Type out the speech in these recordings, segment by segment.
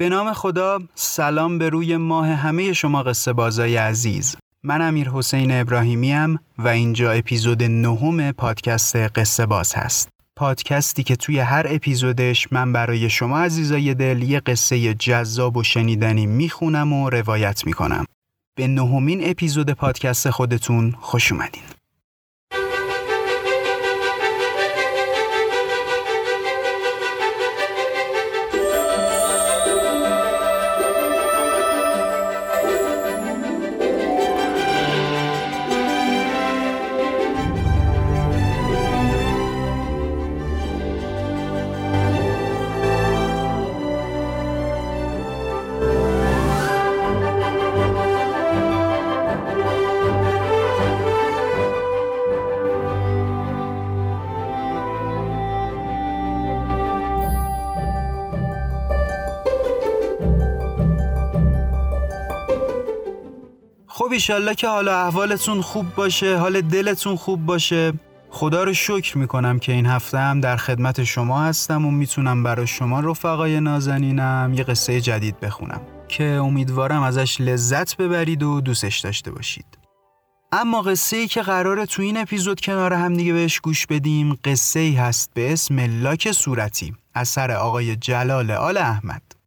به نام خدا سلام به روی ماه همه شما قصه بازای عزیز. من امیر حسین ابراهیمی و اینجا اپیزود نهم پادکست قصه باز هست. پادکستی که توی هر اپیزودش من برای شما عزیزای دل یه قصه جذاب و شنیدنی می‌خونم و روایت می‌کنم. به نهمین اپیزود پادکست خودتون خوش اومدین. ایشالله که حالا احوالتون خوب باشه حال دلتون خوب باشه. خدا رو شکر می‌کنم که این هفته هم در خدمت شما هستم و می‌تونم برای شما رفقای نازنینم یه قصه جدید بخونم که امیدوارم ازش لذت ببرید و دوستش داشته باشید. اما قصه ای که قراره تو این اپیزود کنار هم دیگه بهش گوش بدیم قصه ای هست به اسم لاک صورتی اثر آقای جلال آل احمد.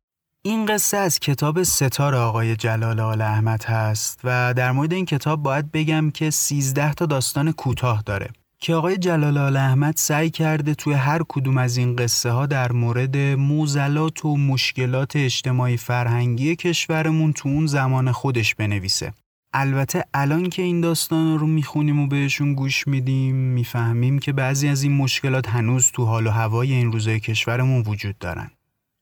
این قصه از کتاب ستار آقای جلال آل احمد هست و در مورد این کتاب باید بگم که 13 تا داستان کوتاه داره که آقای جلال آل احمد سعی کرده توی هر کدوم از این قصه ها در مورد موزلات و مشکلات اجتماعی فرهنگی کشورمون تو اون زمان خودش بنویسه. البته الان که این داستان رو می‌خونیم و بهشون گوش میدیم می‌فهمیم که بعضی از این مشکلات هنوز تو حال و هوای این روزای کشورمون وجود دارن.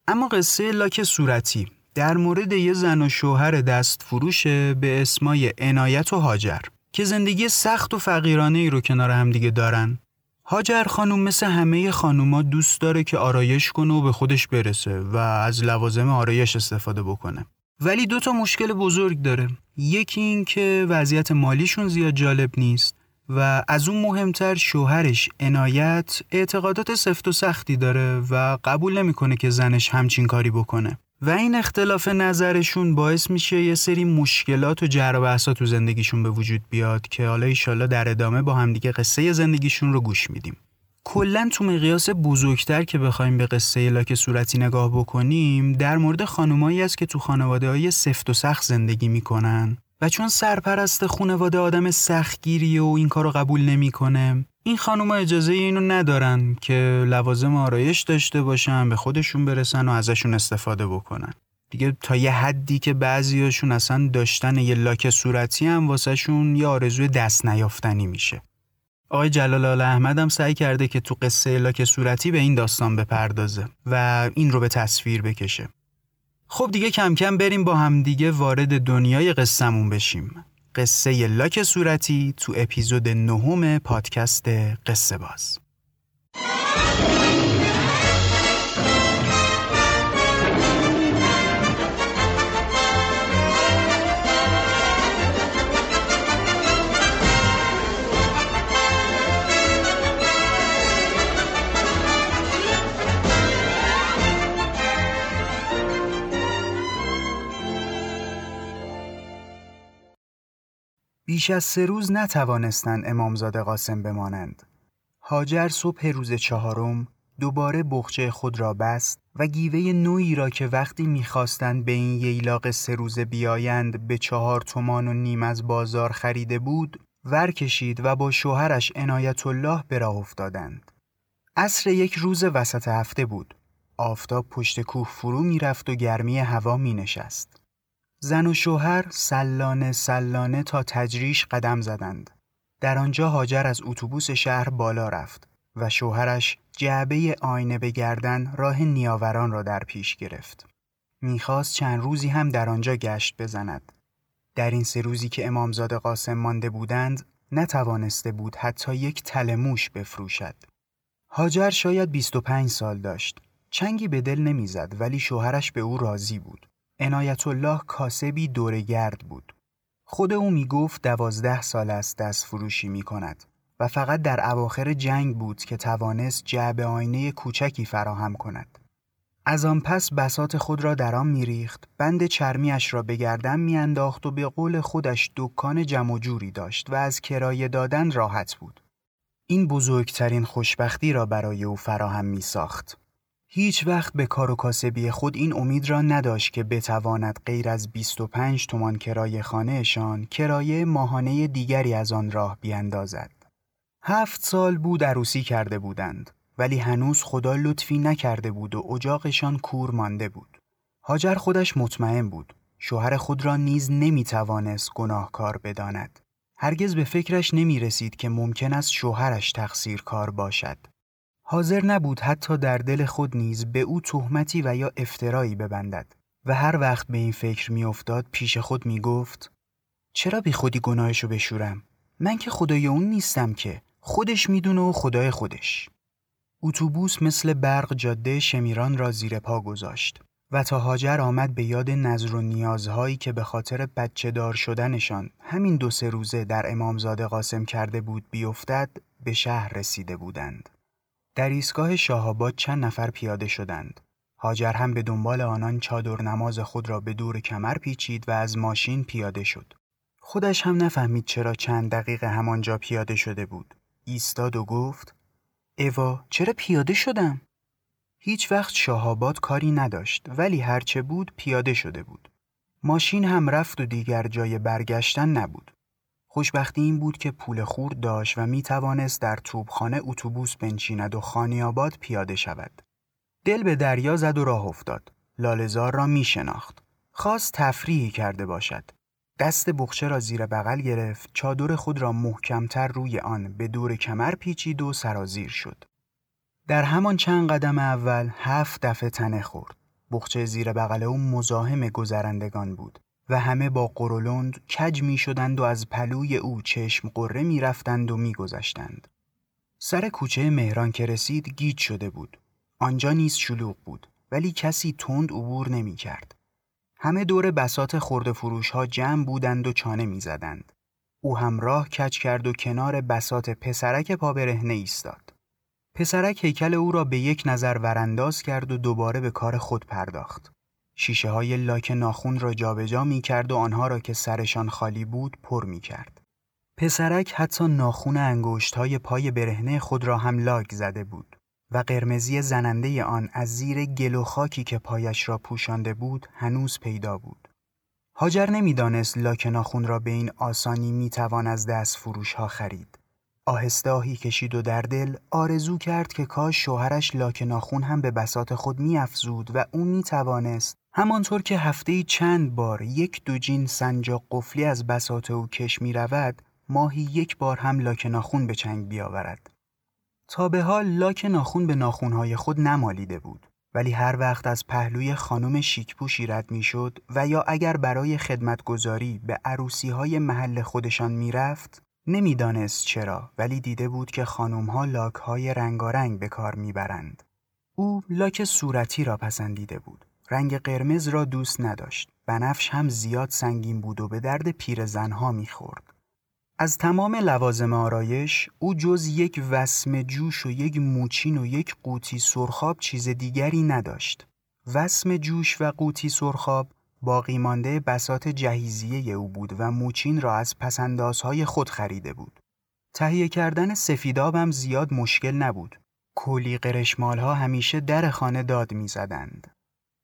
اما قصه لاک صورتی در مورد یه زن و شوهر دست فروشه به اسمای عنایت و هاجر که زندگی سخت و فقیرانه ای رو کنار همدیگه دارن. هاجر خانوم مثل همه خانوما دوست داره که آرایش کنه و به خودش برسه و از لوازم آرایش استفاده بکنه. ولی دو تا مشکل بزرگ داره. یکی این که وضعیت مالیشون زیاد جالب نیست و از اون مهمتر شوهرش عنایت اعتقادات سفت و سختی داره و قبول نمی‌کنه که زنش همچین کاری بکنه. و این اختلاف نظرشون باعث میشه یه سری مشکلات و جر و تو زندگیشون به وجود بیاد که حالا ایشالا در ادامه با همدیگه قصه زندگیشون رو گوش میدیم. کلا تو مقیاس بزرگتر که بخوایم به قصه لاک صورتی نگاه بکنیم در مورد خانمایی است که تو خانواده های سفت و سخت زندگی می‌کنن. و چون سرپرست خونواده آدم سختگیری و این کارو قبول نمی‌کنه این خانوما اجازه اینو ندارن که لوازم آرایش داشته باشن به خودشون برسن و ازشون استفاده بکنن. دیگه تا یه حدی که بعضیاشون اصلا داشتن یه لاک صورتی هم واسهشون یه آرزوی دست نیافتنی میشه. آقای جلال آل احمد هم سعی کرده که تو قصه لاک صورتی به این داستان بپردازه و این رو به تصویر بکشه. خب دیگه کم کم بریم با هم دیگه وارد دنیای قصهمون بشیم. قصه لاک صورتی تو اپیزود نهم پادکست قصه باز. از سه روز نتوانستند امامزاده قاسم بمانند. هاجر صبح روز چهارم دوباره بخچه خود را بست و گیوه نوعی را که وقتی می‌خواستند به این ییلاق سه روزه بیایند به چهار تومان و نیم از بازار خریده بود ور کشید و با شوهرش عنایت الله به راه افتادند. عصر یک روز وسط هفته بود. آفتاب پشت کوه فرو می‌رفت و گرمی هوا می نشست. زن و شوهر سلانه سلانه تا تجریش قدم زدند. در آنجا هاجر از اتوبوس شهر بالا رفت و شوهرش جعبه آینه به گردن راه نیاوران را در پیش گرفت. می‌خواست چند روزی هم در آنجا گشت بزند. در این سه روزی که امامزاده قاسم مانده بودند نتوانسته بود حتی یک تل موش بفروشد. هاجر شاید 25 سال داشت. چنگی به دل نمی‌زد ولی شوهرش به او راضی بود. عنایت الله کاسبی دورگرد بود. خود او می گفت دوازده سال است دست فروشی می کند و فقط در اواخر جنگ بود که توانست جعب آینه کوچکی فراهم کند. از آن پس بسات خود را در آن میریخت بند چرمیش را به گردن میانداخت و به قول خودش دکان جمع جوری داشت و از کرایه دادن راحت بود این بزرگترین خوشبختی را برای او فراهم می ساخت. هیچ وقت به کار و کاسبی خود این امید را نداشت که بتواند غیر از 25 تومان کرایه خانهشان کرایه ماهانه دیگری از آن راه بیاندازد. هفت سال بود عروسی کرده بودند ولی هنوز خدا لطفی نکرده بود و اجاقشان کور مانده بود. هاجر خودش مطمئن بود. شوهر خود را نیز نمی توانست گناهکار بداند. هرگز به فکرش نمی رسید که ممکن است شوهرش تقصیر کار باشد. حاضر نبود حتی در دل خود نیز به او تهمتی و یا افترایی ببندد و هر وقت به این فکر میافتاد پیش خود می گفت چرا بی خودی گناهشو بشورم؟ من که خدای اون نیستم که خودش می‌دونه و خدای خودش. اتوبوس مثل برق جاده شمیران را زیر پا گذاشت و تا هاجر آمد به یاد نظر و نیازهایی که به خاطر بچه دار شدنشان همین دو سه روزه در امامزاده قاسم کرده بود بیفتد به شهر رسیده بودند. در ایستگاه شاهاباد چند نفر پیاده شدند. هاجر هم به دنبال آنان چادر نماز خود را به دور کمر پیچید و از ماشین پیاده شد. خودش هم نفهمید چرا چند دقیقه همانجا پیاده شده بود. ایستاد و گفت اوا چرا پیاده شدم؟ هیچ وقت شاهاباد کاری نداشت ولی هرچه بود پیاده شده بود. ماشین هم رفت و دیگر جای برگشتن نبود. خوشبختی این بود که پول خورد داشت و می توانست در توبخانه اتوبوس بنشیند و خانیاباد پیاده شود. دل به دریا زد و راه افتاد. لالزار را می شناخت. خواست تفریحی کرده باشد. دست بخچه را زیر بغل گرفت، چادر خود را محکمتر روی آن به دور کمر پیچید و سرازیر شد. در همان چند قدم اول هفت دفعه تنه خورد. بخچه زیر بغل او مزاحم گذرندگان بود و همه با قرولند کج می شدند و از پلوی او چشم قره می رفتند و می گذشتند. سر کوچه مهران که رسید گیج شده بود. آنجا نیز شلوغ بود ولی کسی تند عبور نمی کرد. همه دور بسات خورده فروش ها جمع بودند و چانه می زدند. او هم راه کج کرد و کنار بسات پسرک پا برهنه ایستاد. پسرک هیکل او را به یک نظر ورانداز کرد و دوباره به کار خود پرداخت. شیشه های لاک ناخون را جابجا می کرد و آنها را که سرشان خالی بود پر می کرد. پسرک حتی ناخون انگشت های پای برهنه خود را هم لاک زده بود و قرمزی زننده آن از زیر گل و خاکی که پایش را پوشانده بود هنوز پیدا بود. هاجر نمی‌دانست لاک ناخون را به این آسانی می توان از دست فروش ها خرید. آهسته آهی کشید و در دل آرزو کرد که کاش شوهرش لاک ناخون هم به بسات خود میافزود و او می توانست همانطور که هفته چند بار یک دو جین سنجاق قفلی از بسات او کش می رود ماهی یک بار هم لاک ناخون به چنگ بیاورد. تا به حال لاک ناخون به ناخونهای خود نمالیده بود ولی هر وقت از پهلوی خانم شیکپوشی رد می‌شد و یا اگر برای خدمتگذاری به عروسی های محل خودشان می‌رفت نمی‌دانست چرا ولی دیده بود که خانم ها لاک های رنگارنگ به کار می‌برند. او لاک صورتی را پسندیده بود. رنگ قرمز را دوست نداشت. بنفش هم زیاد سنگین بود و به درد پیر زنها می‌خورد. از تمام لوازم آرایش او جز یک وسم جوش و یک موچین و یک قوطی سرخاب چیز دیگری نداشت. وسم جوش و قوطی سرخاب باقی مانده بسات جهیزیه او بود و موچین را از پسندازهای خود خریده بود. تهیه کردن سفیداب هم زیاد مشکل نبود. کلی قرشمال ها همیشه در خانه داد می‌زدند.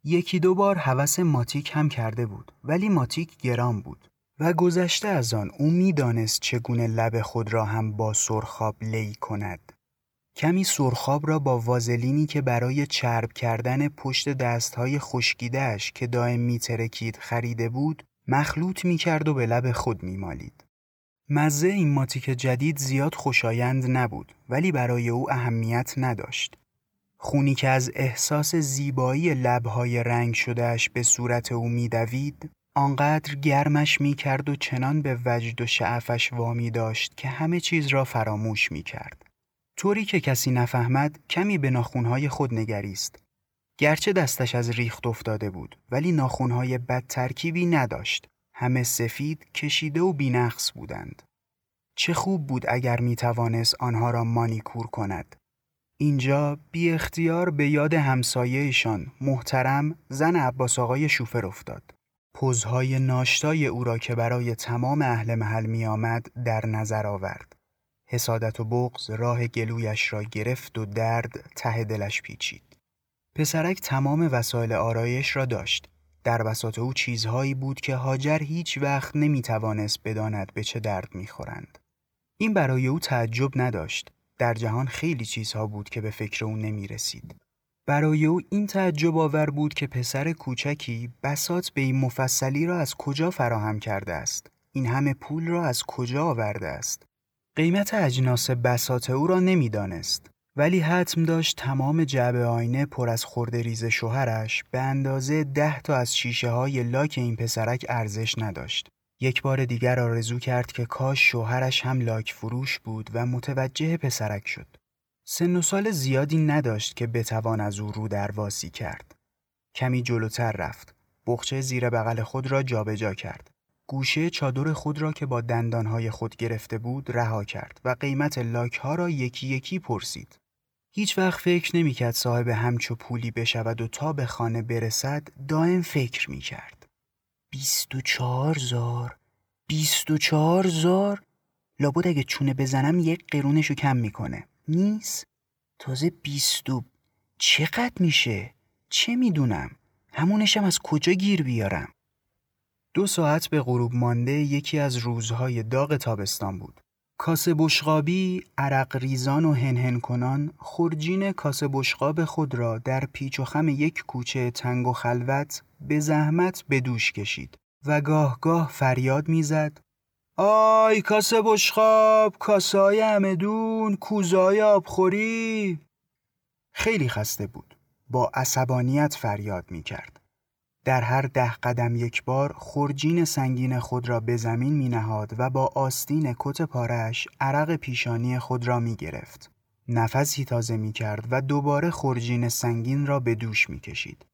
یکی دو بار هوس ماتیک هم کرده بود ولی ماتیک گرام بود و گذشته از آن او می‌دانست چگونه لب خود را هم با سرخاب لی کند. کمی سرخاب را با وازلینی که برای چرب کردن پشت دستهای خشکیدهش که دائم میترکید خریده بود مخلوط می‌کرد و به لب خود میمالید. مزه این ماتیک جدید زیاد خوشایند نبود ولی برای او اهمیت نداشت. خونی که از احساس زیبایی لبهای رنگ شدهش به صورت او میدوید آنقدر گرمش می‌کرد و چنان به وجد و شعفش وامی داشت که همه چیز را فراموش می‌کرد. طوری که کسی نفهمد کمی به ناخونهای خود نگریست. گرچه دستش از ریخت افتاده بود ولی ناخونهای بد ترکیبی نداشت. همه سفید، کشیده و بینقص بودند. چه خوب بود اگر می توانست آنها را مانیکور کند. اینجا بی اختیار به یاد همسایهشان محترم زن عباس آقای شوفر افتاد. پوزهای ناشتای او را که برای تمام اهل محل می آمد در نظر آورد. حسادت و بغز راه گلویش را گرفت و درد ته دلش پیچید. پسرک تمام وسایل آرایش را داشت. در بساط او چیزهایی بود که هاجر هیچ وقت نمی توانست بداند به چه درد می خورند. این برای او تعجب نداشت. در جهان خیلی چیزها بود که به فکر او نمی رسید. برای او این تعجب آور بود که پسر کوچکی بسات به این مفصلی را از کجا فراهم کرده است. این همه پول را از کجا آورده است. قیمت اجناس بسات او را نمی‌دانست. ولی حتم داشت تمام جعبه آینه پر از خورده ریز شوهرش به اندازه ده تا از شیشه های لاک این پسرک ارزش نداشت. یک بار دیگر آرزو کرد که کاش شوهرش هم لاک فروش بود و متوجه پسرک شد. سن و سال زیادی نداشت که بتوان از او رو درواسی کرد. کمی جلوتر رفت. بخچه زیر بغل خود را جابجا جا کرد. گوشه چادر خود را که با دندانهای خود گرفته بود رها کرد و قیمت لاک ها را یکی یکی پرسید. هیچ وقت فکر نمی کرد صاحب همچو پولی بشود و تا به خانه برسد دائم فکر می کرد. بیست و چهار زار. بیست و چهار زار. لابد اگه چونه بزنم یک قرونشو کم می‌کنه. نیست؟ تازه بیست و چقدر میشه؟ چه می‌دونم؟ همونشم از کجا گیر بیارم؟ دو ساعت به غروب مانده یکی از روزهای داغ تابستان بود. کاسه بشقابی عرق ریزان و هنهن کنان خورجین کاسه بشقاب خود را در پیچ و خم یک کوچه تنگ و خلوت به زحمت به دوش کشید و گاه گاه فریاد می‌زد. آی کاسه بشقاب کاسای همدون کوزای آبخوری. خیلی خسته بود. با عصبانیت فریاد می کرد. در هر ده قدم یک بار خورجین سنگین خود را به زمین می نهاد و با آستین کت پارش عرق پیشانی خود را می گرفت. نفسی تازه می کرد و دوباره خورجین سنگین را به دوش می کشید.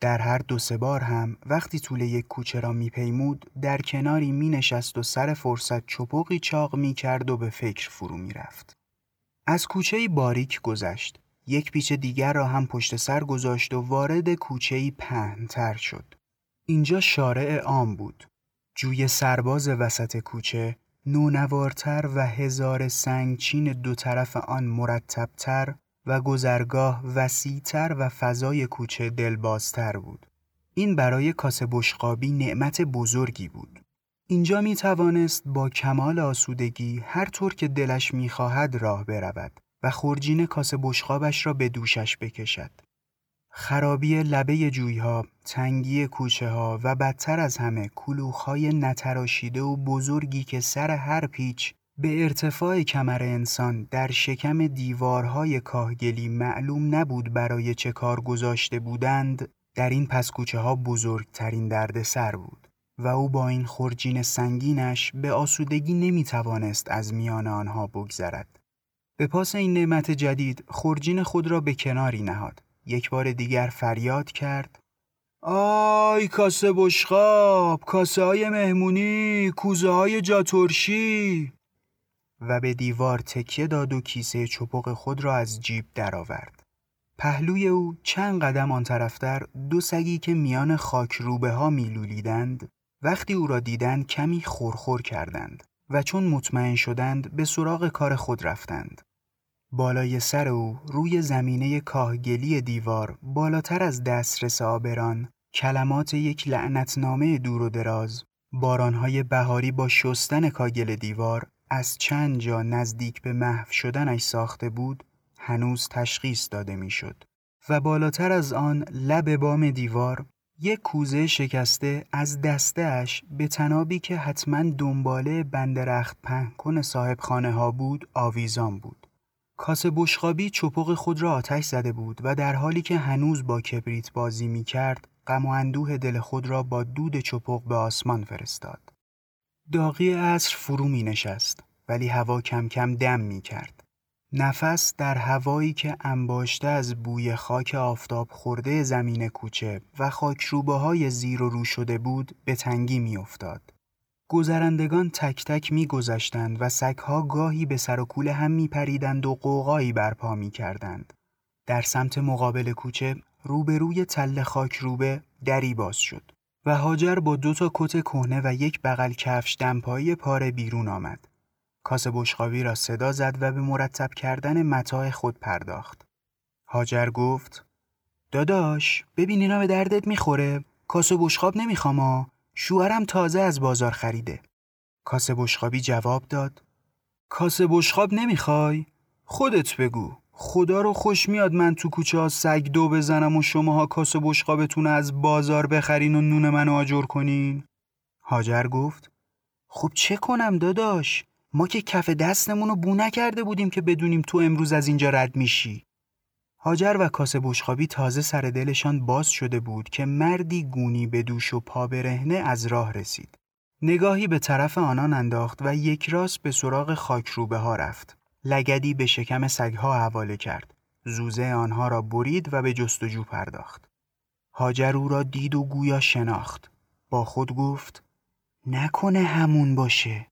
در هر دو سه بار هم وقتی طول یک کوچه را میپیمود در کناری می نشست و سر فرصت چپقی چاق می کرد و به فکر فرو می رفت. از کوچه باریک گذشت. یک پیچ دیگر را هم پشت سر گذاشت و وارد کوچه پهنتر شد. اینجا شارع عام بود. جوی سرباز وسط کوچه نونوارتر و هزار سنگچین دو طرف آن مرتبتر و گذرگاه وسیعتر و فضای کوچه دلبازتر بود. این برای کاسه بشقابی نعمت بزرگی بود. اینجا می توانست با کمال آسودگی هر طور که دلش می خواهد راه برود و خورجین کاسه بشقابش را به دوشش بکشد. خرابی لبه جویها، تنگی کوچه ها و بدتر از همه کلوخهای نتراشیده و بزرگی که سر هر پیچ به ارتفاع کمر انسان در شکم دیوارهای کاهگلی معلوم نبود برای چه کار گذاشته بودند در این پسکوچه ها بزرگترین درد سر بود و او با این خورجین سنگینش به آسودگی نمی توانست از میان آنها بگذرد. به پاس این نعمت جدید خورجین خود را به کناری نهاد. یک بار دیگر فریاد کرد آی کاسه بشقاب، کاسه های مهمونی، کوزه های جاترشی و به دیوار تکیه داد و کیسه چپق خود را از جیب درآورد. پهلوی او چند قدم آن طرفتر دو سگی که میان خاک روبه ها میلولیدند وقتی او را دیدند کمی خورخور کردند و چون مطمئن شدند به سراغ کار خود رفتند. بالای سر او روی زمینه کاهگلی دیوار بالاتر از دسترس آبران کلمات یک لعنتنامه دور و دراز بارانهای بهاری با شستن کاگل دیوار از چند جا نزدیک به محو شدنش ساخته بود هنوز تشخیص داده می‌شد و بالاتر از آن لب بام دیوار یک کوزه شکسته از دستهش به تنابی که حتما دنباله بند رخت پهن صاحب خانه ها بود آویزان بود. کاسه بشخابی چپق خود را آتش زده بود و در حالی که هنوز با کبریت بازی می کرد غم و اندوه دل خود را با دود چپق به آسمان فرستاد. داغی عصر فرو می نشست ولی هوا کم کم دم می کرد. نفس در هوایی که انباشته از بوی خاک آفتاب خورده زمین کوچه و خاک های زیر و رو شده بود به تنگی می افتاد. گذرندگان تک تک میگذشتند و سگها گاهی به سر و کول هم میپریدند و قوقایی برپا می‌کردند. در سمت مقابل کوچه روبروی تله خاک روبه دری باز شد و هاجر با دو تا کت کهنه و یک بغل کفش دمپایی پاره بیرون آمد. کاسه بشقابی را صدا زد و به مرتب کردن متاع خود پرداخت. هاجر گفت داداش ببین اینا به دردت می‌خوره کاسه بشقاب نمی‌خوام شوهرم تازه از بازار خریده. کاسه بشقابی جواب داد کاسه بشقاب نمی‌خوای؟ خودت بگو خدا رو خوش میاد من تو کوچه ها سگ دو بزنم و شماها کاسه بشقابتون از بازار بخرین و نون منو آجر کنین؟ هاجر گفت خب چه کنم داداش؟ ما که کف دستمون رو بو نکرده بودیم که بدونیم تو امروز از اینجا رد میشی. هاجر و کاسه بشخابی تازه سر دلشان باز شده بود که مردی گونی به دوش و پا برهنه از راه رسید. نگاهی به طرف آنان انداخت و یک راست به سراغ خاک روبه ها رفت. لگدی به شکم سگها حواله کرد. زوزه آنها را برید و به جستجو پرداخت. هاجر او را دید و گویا شناخت. با خود گفت نکنه همون باشه.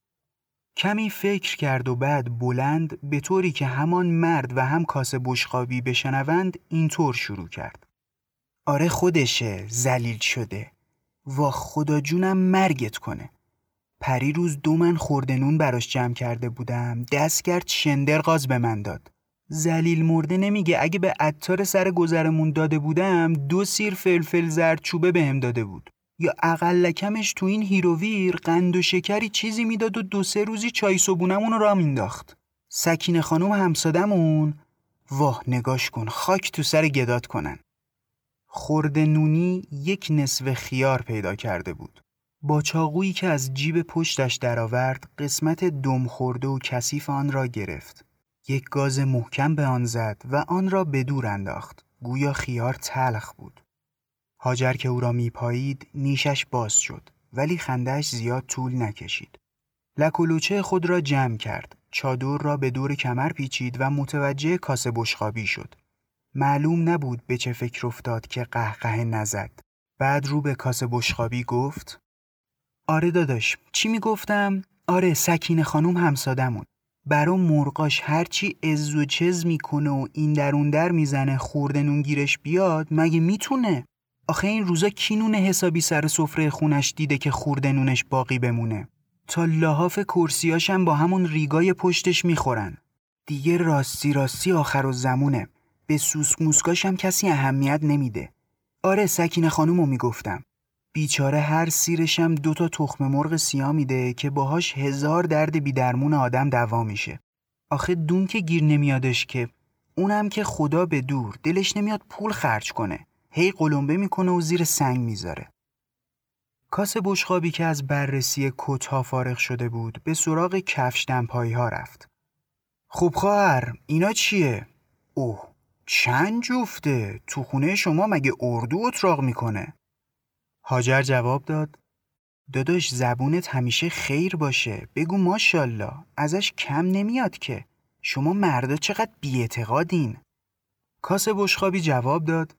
کمی فکر کرد و بعد بلند به طوری که همان مرد و هم کاسه بشقابی بشنوند اینطور شروع کرد. آره خودشه زلیل شده. وا خدا جونم مرگت کنه. پری روز دو من خوردنون براش جمع کرده بودم دست کرد شندر غاز به من داد. ذلیل مرده نمیگه اگه به عطار سر گذرمون داده بودم دو سیر فلفل زرد چوبه بهم داده بود. یا اقل کمش تو این هیر و ویر قند و شکری چیزی می‌داد و دو سه روزی چای صبونمون را مینداخت. سکینه خانم همسادمون واه نگاش کن خاک تو سر گدات کنن. خورد نونی یک نصف خیار پیدا کرده بود. با چاقویی که از جیب پشتش درآورد قسمت دم خورده و کثیف آن را گرفت. یک گاز محکم به آن زد و آن را به دور انداخت. گویا خیار تلخ بود. هاجر که او را میپایید نیشش باز شد ولی خندهش زیاد طول نکشید. لکولوچه خود را جمع کرد. چادر را به دور کمر پیچید و متوجه کاسه بشخابی شد. معلوم نبود به چه فکر افتاد که قهقه نزد. بعد رو به کاسه بشخابی گفت آره داداش چی می‌گفتم؟ آره سکین خانوم همسادمون. برا مرغاش هرچی از و چز می‌کنه و این درون در می‌زنه خوردنون گیرش بیاد مگه می‌تونه؟ آخه این روزا کی نون حسابی سر سفره خونش دیده که خورده نونش باقی بمونه؟ تا لحاف کرسیاشم با همون ریگای پشتش می‌خورن. دیگه راستی راستی آخر و زمونه. به سوسک موسکاشم کسی اهمیت نمیده. آره سکین خانومو می‌گفتم. بیچاره هر سیرشم دوتا تخم مرغ سیاه میده که باهاش هزار درد بیدرمون آدم دوا میشه. آخه دون که گیر نمیادش که. اونم که خدا به دور دلش نمیاد پول خرج کنه. هی قلمبه می‌کنه و زیر سنگ می‌ذاره. کاس بشخابی که از بررسی کتها فارغ شده بود به سراغ کفش دمپایی ها رفت. خوب خواهر اینا چیه؟ اوه چند جفته تو خونه شما مگه اردو اتراق می‌کنه؟ هاجر جواب داد داداش زبونت همیشه خیر باشه بگو ماشالله ازش کم نمیاد که شما مردا چقدر بیاعتقادین کاس بشخابی جواب داد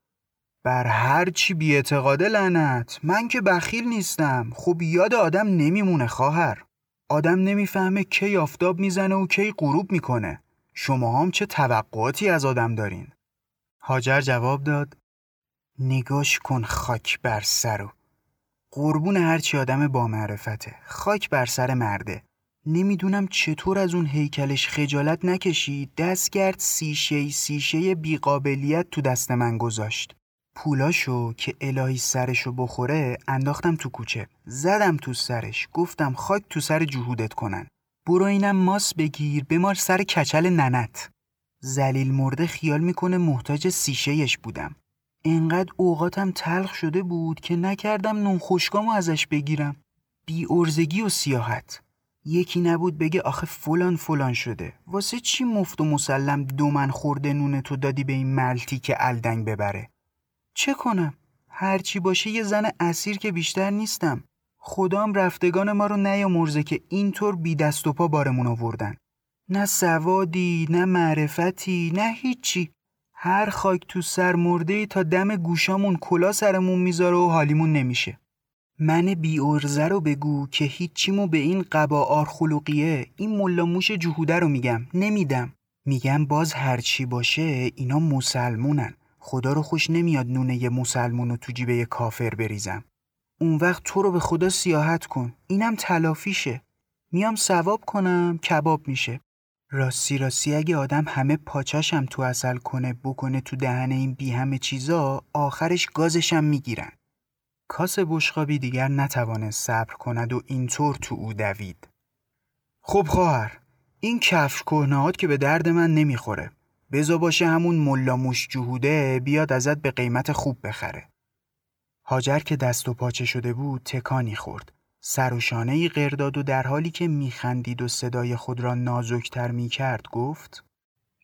بر هر چی بیاعتقاده لعنت. من که بخیل نیستم. خب یاد آدم نمیمونه خواهر. آدم نمی‌فهمه کی آفتاب می‌زنه و کی غروب می‌کنه. شما هم چه توقعاتی از آدم دارین؟ هاجر جواب داد نگاش کن خاک بر سرو قربون هرچی آدم با معرفته. خاک بر سر مرده. نمی‌دونم چطور از اون هیکلش خجالت نکشید. دست کرد سیشه سیشه بیقابلیت تو دست من گذاشت. پولاشو که الهی سرشو بخوره انداختم تو کوچه. زدم تو سرش. گفتم خاک تو سر جهودت کنن. برو اینم ماس بگیر بمار سر کچل ننت. زلیل مرده خیال می‌کنه محتاج سیشهش بودم. انقدر اوقاتم تلخ شده بود که نکردم نون خوشگامو ازش بگیرم. بی ارزگی و سیاحت. یکی نبود بگه آخه فلان فلان شده. واسه چی مفت و مسلم دو من خورده نون تو دادی به این ملتی که الدنگ ببره؟ چه کنم؟ هرچی باشه یه زن اسیر که بیشتر نیستم. خدام رفتگان ما رو نیامرزه که اینطور بی دست و پا بارمون آوردن. نه سوادی، نه معرفتی، نه هیچی. هر خاک تو سر مرده تا دم گوشامون کلا سرمون می‌ذاره و حالیمون نمیشه. من بی ارزه رو بگو که هیچیمو به این قبا آرخلوقیه این ملاموش جهوده رو میگم نمیدم میگم باز هرچی باشه اینا مسلمونن خدا رو خوش نمیاد نونه یه مسلمون رو تو جیبه یه کافر بریزم. اون وقت تو رو به خدا سیاحت کن. اینم تلافیشه. میام ثواب کنم کباب میشه. راستی راستی اگه آدم همه پاچشم تو اصل کنه بکنه تو دهن این بی همه چیزا آخرش گازشم می‌گیرن. کاس بشقابی دیگر نتوانست صبر کند و اینطور تو او دوید. خب خواهر این کفش کهنهات که به درد من نمی‌خوره. بزا باشه همون ملاموش جهوده بیاد ازت به قیمت خوب بخره. هاجر که دست و پاچه شده بود تکانی خورد. سر و شانه ای قرداد و در حالی که میخندید و صدای خود را نازکتر می‌کرد گفت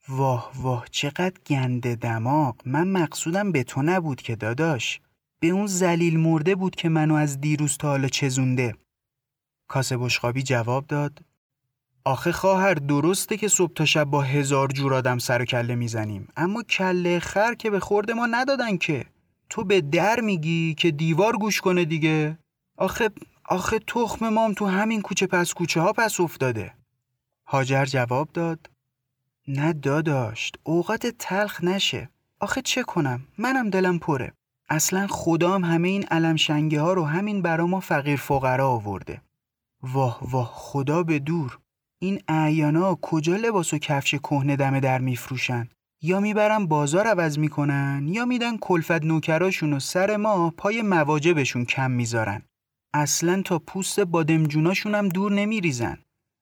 واه واه چقدر گنده دماغ! من مقصودم به تو نبود که داداش. به اون زلیل مرده بود که منو از دیروز تا حالا چزونده. کاسه بشقابی جواب داد. آخه خواهر درسته که صبح تا شب با هزار جور آدم سر و کله می‌زنیم اما کله خر که به خورد ما ندادن که. تو به در میگی که دیوار گوش کنه دیگه. آخه آخه تخم مام تو همین کوچه پس کوچه ها پس افتاده. هاجر جواب داد نه داداشت اوقات تلخ نشه. آخه چه کنم؟ منم دلم پره. اصلا خدام همه این علم شنگه ها رو همین برا ما فقیر فقرا آورده. واه واه خدا به دور. این اعیانا کجا لباس و کفش کهنه دم در میفروشن؟ یا می‌برن بازار عوض می‌کنن یا میدن کلفت نوکراشون و سر ما پای مواجبشون کم می‌ذارن. اصلا تا پوست بادمجوناشون هم دور نمیریزن.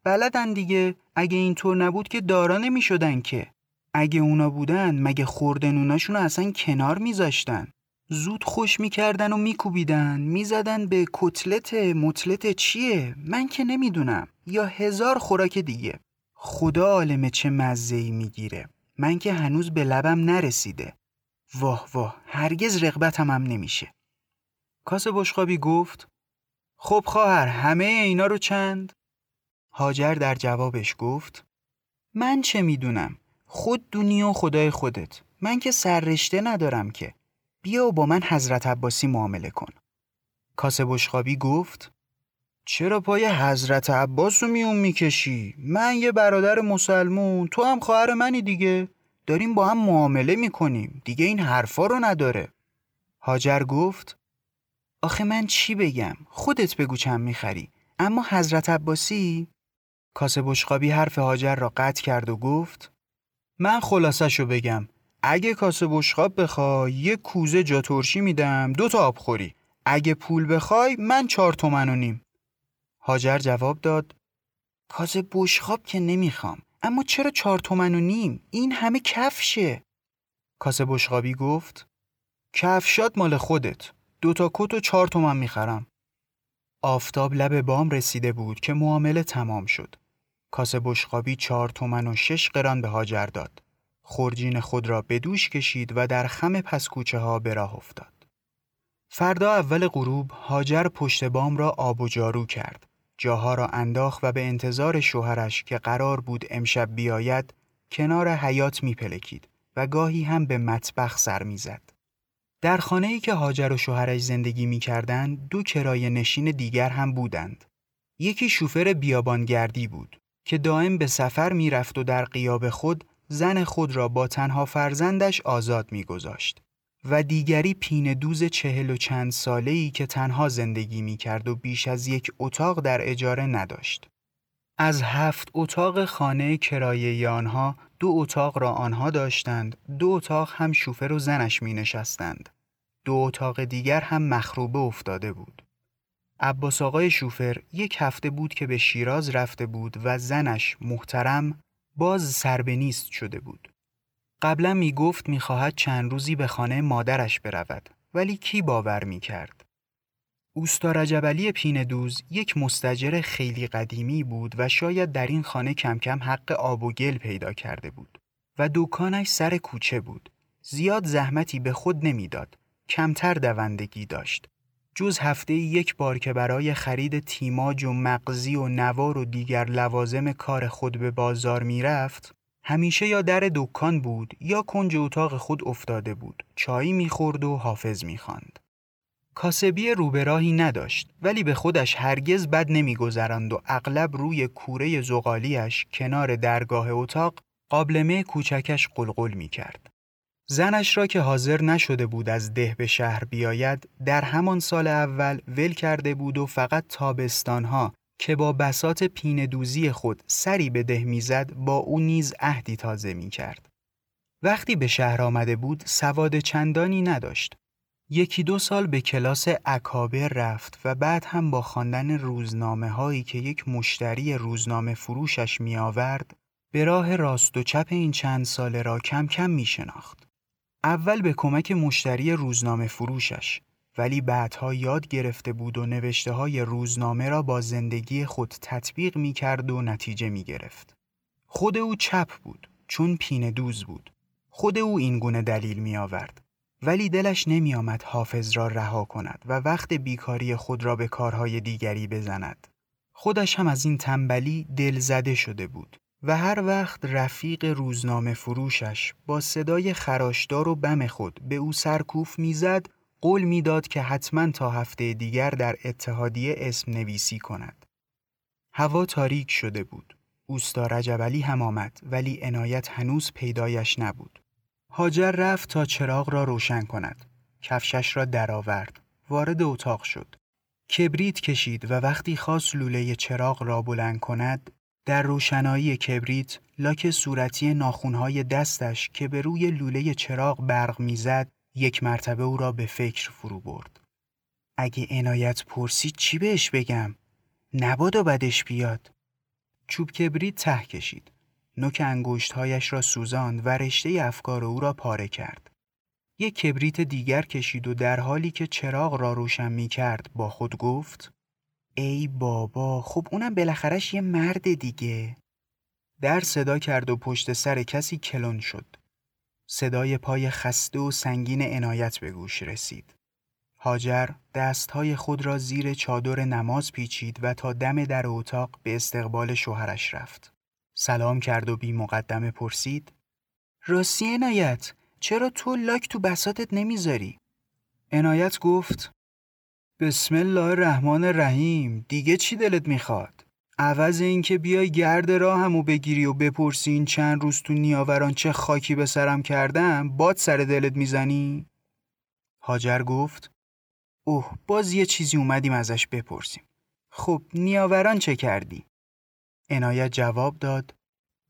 بلدن دیگه اگه اینطور نبود که دارا نمی‌شدن که. اگه اونا بودن مگه خوردنوناشون اصلا کنار میذاشتن؟ زود خوش می‌کردن و میکوبیدن. می‌زدن به کتلت مطلت چیه؟ من که نمی‌دونم. یا هزار خوراک دیگه. خدا عالمه چه مزه ای می‌گیره. من که هنوز به لبم نرسیده. واه واه. هرگز رغبتم هم نمیشه. کاس بشقابی گفت خب خواهر همه اینا رو چند؟ هاجر در جوابش گفت من چه می‌دونم؟ خود دنیا و خدای خودت. من که سررشته ندارم که. بیا و با من حضرت عباسی معامله کن. کاسه بشخابی گفت چرا پای حضرت عباس رو میون می‌کشی؟ من یه برادر مسلمون تو هم خواهر منی دیگه. داریم با هم معامله می‌کنیم. دیگه این حرفا رو نداره. هاجر گفت آخه من چی بگم؟ خودت بگو چند می‌خری. اما حضرت عباسی؟ کاسه بشقابی حرف هاجر را قطع کرد و گفت من خلاصشو بگم. اگه کاسه بشقاب بخوای یه کوزه جا ترشی میدم دو تا آب خوری. اگه پول بخوای من چهار تومن و نیم. هاجر جواب داد کاسه بشقاب که نمی‌خوام اما چرا چهار تومن و نیم؟ این همه کفشه. کاسه بشقابی گفت کفشات مال خودت. دو تا کت و چهار تومن می‌خرم. آفتاب لب بام رسیده بود که معامله تمام شد. کاسه بشقابی چهار تومن و شش قران به هاجر داد. خورجین خود را به دوش کشید و در خم پس کوچه ها به راه افتاد. فردا اول غروب هاجر پشت بام را آب و جارو کرد. جاها را انداخت و به انتظار شوهرش که قرار بود امشب بیاید کنار حیات میپلکید و گاهی هم به مطبخ سر می‌زد. در خانه ای که هاجر و شوهرش زندگی می‌کردند دو کرایه نشین دیگر هم بودند. یکی شوفر بیابانگردی بود که دائم به سفر می‌رفت و در قیاب خود زن خود را با تنها فرزندش آزاد میگذاشت و دیگری پین دوز چهل و چند ساله ای که تنها زندگی می کرد و بیش از یک اتاق در اجاره نداشت. از هفت اتاق خانه کرایه آنها دو اتاق را آنها داشتند دو اتاق هم شوفر و زنش می نشستند. دو اتاق دیگر هم مخروبه افتاده بود. عباس آقای شوفر یک هفته بود که به شیراز رفته بود و زنش محترم باز سربنیست شده بود. قبلا می گفت می خواهد چند روزی به خانه مادرش برود ولی کی باور می کرد؟ اوستا رجبلی پین دوز یک مستجر خیلی قدیمی بود و شاید در این خانه کم کم حق آب و گل پیدا کرده بود و دکانش سر کوچه بود. زیاد زحمتی به خود نمی‌داد. کمتر دوندگی داشت. جز هفته یک بار که برای خرید تیماج و مغزی و نوار و دیگر لوازم کار خود به بازار می‌رفت همیشه یا در دکان بود یا کنج اتاق خود افتاده بود چایی می‌خورد و حافظ می‌خواند کاسبی روبراهی نداشت ولی به خودش هرگز بد نمیگذراند و اغلب روی کوره زغالیش کنار درگاه اتاق قابلمه کوچکش قلقل می کرد. زنش را که حاضر نشده بود از ده به شهر بیاید در همان سال اول ول کرده بود و فقط تابستانها که با بسات پین دوزی خود سری به ده می‌زد با او نیز عهدی تازه می کرد. وقتی به شهر آمده بود سواد چندانی نداشت. یکی دو سال به کلاس اکابر رفت و بعد هم با خواندن روزنامه هایی که یک مشتری روزنامه فروشش می آورد به راه راست و چپ این چند ساله را کم کم می شناخت. اول به کمک مشتری روزنامه فروشش ولی بعدها یاد گرفته بود و نوشته های روزنامه را با زندگی خود تطبیق می کرد و نتیجه می گرفت. خود او چپ بود چون پین دوز بود. خود او این گونه دلیل می آورد. ولی دلش نمی آمد حافظ را رها کند و وقت بیکاری خود را به کارهای دیگری بزند. خودش هم از این تنبلی دل زده شده بود. و هر وقت رفیق روزنامه فروشش با صدای خراشدار و بم خود به او سرکوف می‌زد قول می‌داد که حتما تا هفته دیگر در اتحادیه اسم نویسی کند. هوا تاریک شده بود. اوستا رجبلی هم آمد ولی عنایت هنوز پیدایش نبود. هاجر رفت تا چراغ را روشن کند. کفشش را درآورد. وارد اتاق شد. کبریت کشید و وقتی خواست لوله چراغ را بلند کند در روشنایی کبریت لاک صورتی ناخونهای دستش که به روی لوله چراغ برق می‌زد یک مرتبه او را به فکر فرو برد. اگه عنایت پرسید چی بهش بگم؟ نبادا بدش بیاد. چوب کبریت ته کشید. نوک انگشتهایش را سوزاند و رشته افکار او را پاره کرد. یک کبریت دیگر کشید و در حالی که چراغ را روشن می کرد با خود گفت ای بابا خب اونم بالاخرش یه مرد دیگه. در صدا کرد و پشت سر کسی کلون شد. صدای پای خسته و سنگین عنایت به گوش رسید. هاجر دستهای خود را زیر چادر نماز پیچید و تا دم در اتاق به استقبال شوهرش رفت. سلام کرد و بی مقدمه پرسید راستی عنایت چرا تو لاک تو بساتت نمی‌ذاری؟ عنایت گفت بسم الله الرحمن الرحیم دیگه چی دلت می‌خواد؟ عوض اینکه بیای گرد راهمو بگیری و بپرسی این چند روز تو نیاوران چه خاکی به سرم کردم باد سر دلت می‌زنی؟ هاجر گفت اوه باز یه چیزی اومدیم ازش بپرسیم خب نیاوران چه کردی؟ عنایت جواب داد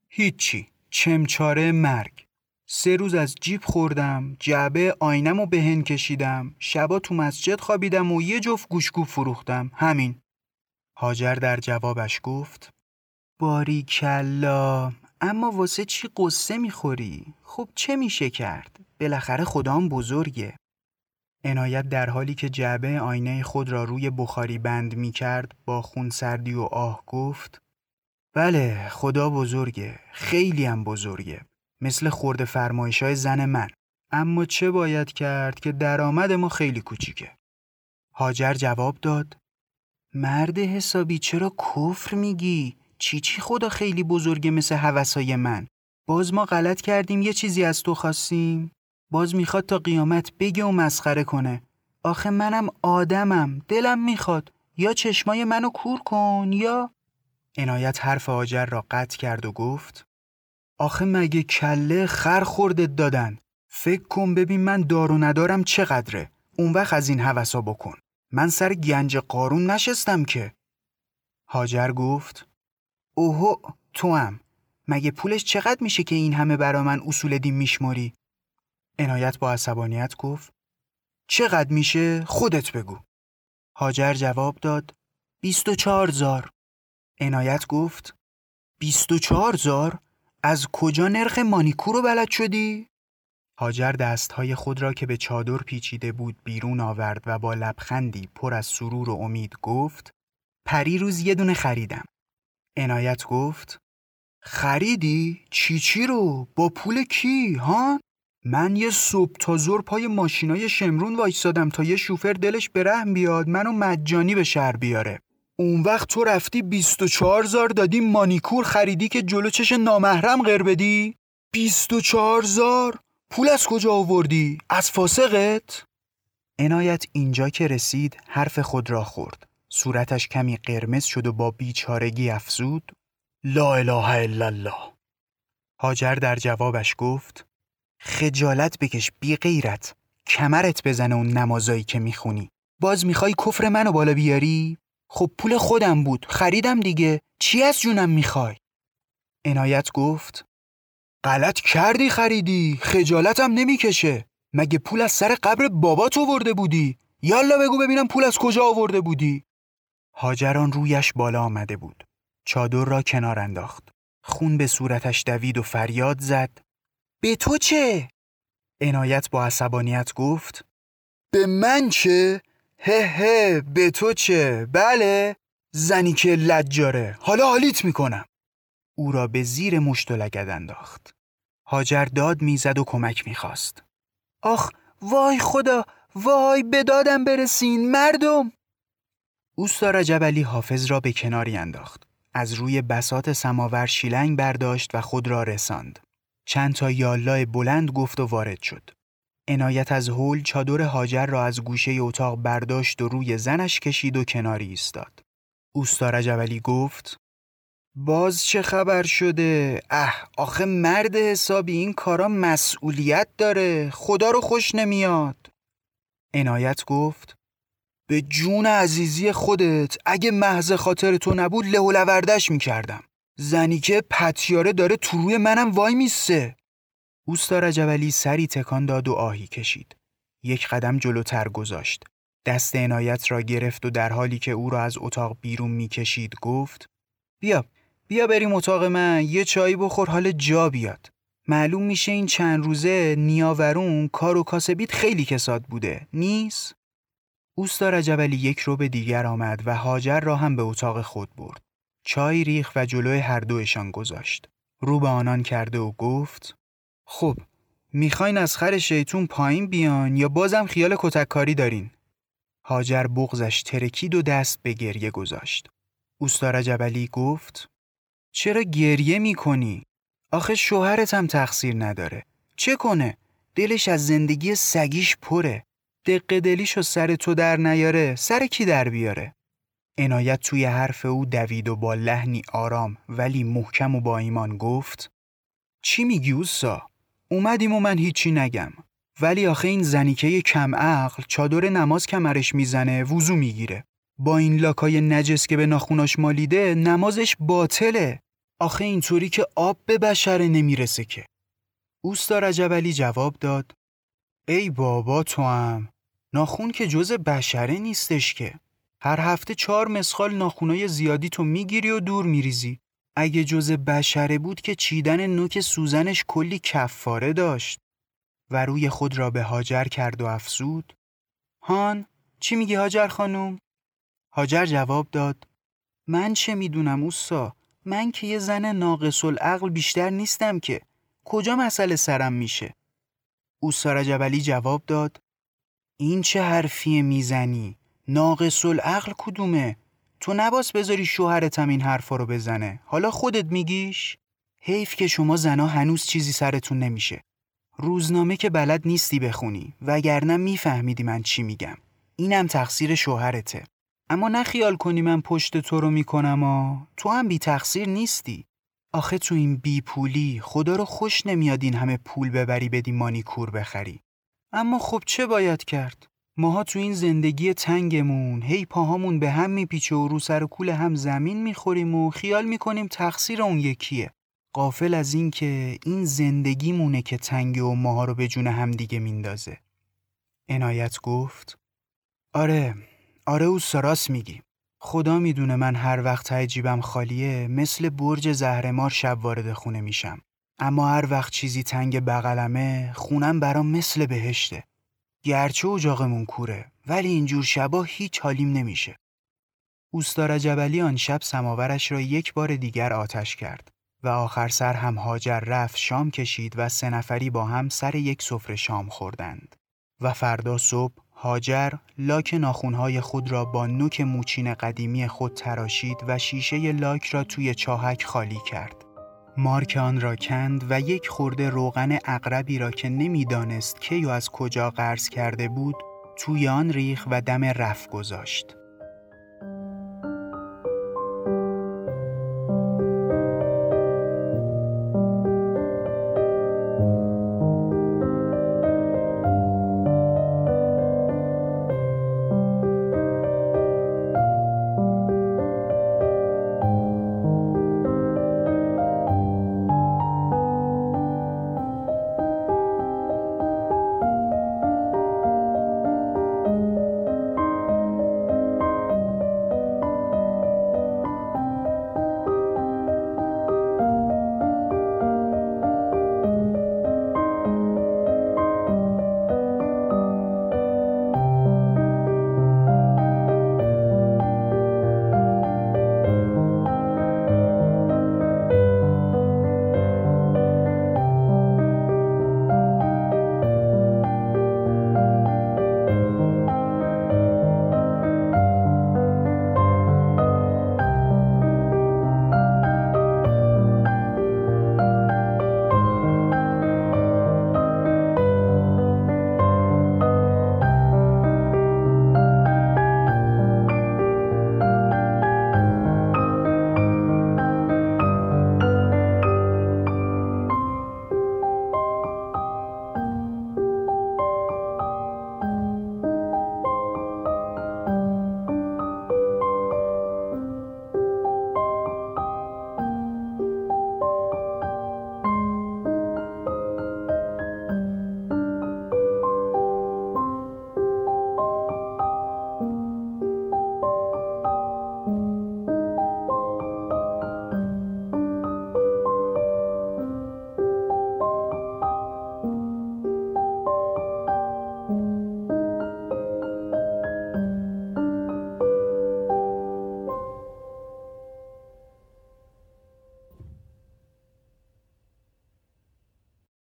هیچی چمچاره مرگ سه روز از جیب خوردم جعبه آینم و بهن کشیدم شبا تو مسجد خوابیدم و یه جفت گوشگوب فروختم همین هاجر در جوابش گفت باری کلا اما واسه چی قصه می‌خوری؟ خب چه میشه کرد؟ بالاخره خدام بزرگه عنایت در حالی که جعبه آینه خود را روی بخاری بند می‌کرد با خون سردی و آه گفت بله خدا بزرگه خیلی هم بزرگه مثل خورده فرمایش های زن من. اما چه باید کرد که درآمد ما خیلی کوچیکه. هاجر جواب داد مرد حسابی چرا کفر میگی؟ چی چی خدا خیلی بزرگه مثل حوثای من. باز ما غلط کردیم یه چیزی از تو خواستیم. باز می‌خواد تا قیامت بگه و مسخره کنه. آخه منم آدمم دلم می‌خواد. یا چشمای منو کور کن یا؟ عنایت حرف آجر را قطع کرد و گفت آخه مگه کله خر خوردت دادن؟ فکر کن ببین من دار و ندارم چقدره. اون وقت از این حوثا بکن. من سر گنج قارون نشستم که. هاجر گفت اوهو تو هم مگه پولش چقدر میشه که این همه برا من اصول دین میشماری؟ عنایت با عصبانیت گفت چقدر میشه؟ خودت بگو. هاجر جواب داد بیست و چهار زار. عنایت گفت بیست و چهار زار؟ از کجا نرخ مانیکور رو بلد شدی؟ هاجر دستهای خود را که به چادر پیچیده بود بیرون آورد و با لبخندی پر از سرور و امید گفت پری روز یه دونه خریدم. عنایت گفت خریدی؟ چی چی رو؟ با پول کی؟ ها؟ من یه صبح تا زور پای ماشینای شمرون وایستادم تا یه شوفر دلش به رحم بیاد منو مجانی به شهر بیاره. اون وقت تو رفتی 24 زار دادی مانیکور خریدی که جلو چش نامحرم غیر بدی؟ 24 زار؟ پول از کجا آوردی؟ از فاسقت؟ عنایت اینجا که رسید حرف خود را خورد. صورتش کمی قرمز شد و با بیچارگی افزود. لا اله الا الله. هاجر در جوابش گفت خجالت بکش بی غیرت. کمرت بزنه اون نمازایی که می‌خونی. باز می‌خوای کفر منو بالا بیاری؟ خب پول خودم بود خریدم دیگه. چی از جونم می‌خوای؟ عنایت گفت غلط کردی خریدی. خجالتم نمی‌کشه. مگه پول از سر قبر بابات آورده بودی؟ یالا بگو ببینم پول از کجا آورده بودی. هاجران رویش بالا آمده بود. چادر را کنار انداخت. خون به صورتش دوید و فریاد زد. به تو چه؟ عنایت با عصبانیت گفت. به من چه؟ هه هه به تو چه؟ بله زنی که لجاره. حالا حالیت می‌کنم. او را به زیر مشت و لگد انداخت. هاجر داد می‌زد و کمک می‌خواست. آخ وای خدا وای به دادم برسین مردم! اوستا جبلی حافظ را به کناری انداخت. از روی بسات سماور شیلنگ برداشت و خود را رساند. چند تا یالای بلند گفت و وارد شد. عنایت از هول چادر هاجر را از گوشه اتاق برداشت و روی زنش کشید و کناری ایستاد. اوستا جبلی گفت باز چه خبر شده؟ اه آخه مرد حسابی این کارا مسئولیت داره خدا رو خوش نمیاد عنایت گفت به جون عزیزی خودت اگه محض خاطر تو نبود له و لوردش می‌کردم زنی که پتیاره داره تو روی منم وای میسته اوستا رجبلی سری تکان داد و آهی کشید. یک قدم جلوتر گذاشت. دست عنایت را گرفت و در حالی که او را از اتاق بیرون می‌کشید گفت بیا بیا بریم اتاق من یه چایی بخور حال جا بیاد. معلوم میشه این چند روزه نیاورون کار و کاسبیت خیلی کساد بوده نیست؟ اوستا رجبلی یک رو به دیگر آمد و هاجر را هم به اتاق خود برد. چای ریخ و جلوی هر دوشان گذاشت. رو به آنان کرده و گفت خب می‌خواین از خر شیطون پایین بیان یا بازم خیال کتککاری دارین؟ هاجر بغزش ترکید و دست به گریه گذاشت. اوستا جبلی گفت چرا گریه می‌کنی؟ آخه شوهرت هم تقصیر نداره. چه کنه؟ دلش از زندگی سگیش پره. دقه دلیشو سر تو در نیاره سر کی در بیاره؟ عنایت توی حرف او دوید و با لحنی آرام ولی محکم و با ایمان گفت چی میگی اوسا؟ اومدیم و من هیچی نگم. ولی آخه این زنیکه کم عقل چادر نماز کمرش می‌زنه وضو می‌گیره. با این لاکای نجس که به ناخوناش مالیده نمازش باطله. آخه اینطوری که آب به بشره نمی‌رسه که. اوستا رجب جواب داد ای بابا تو هم. ناخون که جز بشره نیستش که. هر هفته چهار مسخال ناخونای زیادی تو می‌گیری و دور میریزی. اگه جز بشره بود که چیدن نوک سوزنش کلی کفاره داشت و روی خود را به هاجر کرد و افسود هان چی میگی هاجر خانوم؟ هاجر جواب داد من چه می‌دونم اوسا؟ من که یه زن ناقص العقل بیشتر نیستم که. کجا مسئله سرم میشه؟ اوسا رجبلی جواب داد این چه حرفی می‌زنی؟ ناقص العقل کدومه؟ تو نباس بذاری شوهرتم این حرفا رو بزنه. حالا خودت میگیش؟ حیف که شما زنا هنوز چیزی سرتون نمیشه. روزنامه که بلد نیستی بخونی وگرنه میفهمیدی من چی میگم. اینم تقصیر شوهرته. اما نه خیال کنی من پشت تو رو می‌کنم آ. تو هم بی تقصیر نیستی. آخه تو این بی پولی خدا رو خوش نمیاد این همه پول ببری بدی مانیکور بخری. اما خب چه باید کرد؟ ماها تو این زندگی تنگمون هی پاهامون به هم میپیچه و رو سر و کول هم زمین می‌خوریم و خیال می‌کنیم تقصیر اون یکیه. قافل از این که این زندگیمونه که تنگه و ماها رو به جون هم دیگه میندازه. عنایت گفت آره آره او سراس میگی. خدا می‌دونه من هر وقت عجیبم خالیه مثل برج زهرمار شب وارد خونه میشم. اما هر وقت چیزی تنگ بغلمه خونم برام مثل بهشته. گرچه اجاقمون کوره ولی اینجور شبا هیچ حالیم نمیشه. اوستار جبلی آن شب سماورش را یک بار دیگر آتش کرد و آخر سر هم هاجر رفت شام کشید و سه نفری با هم سر یک سفره شام خوردند و فردا صبح هاجر لاک ناخونهای خود را با نوک موچین قدیمی خود تراشید و شیشه لاک را توی چاهک خالی کرد. مارک آن را کند و یک خورده روغن اقربی را که نمی‌دانست کی و از کجا قرض کرده بود توی آن ریخ و دم رف گذاشت.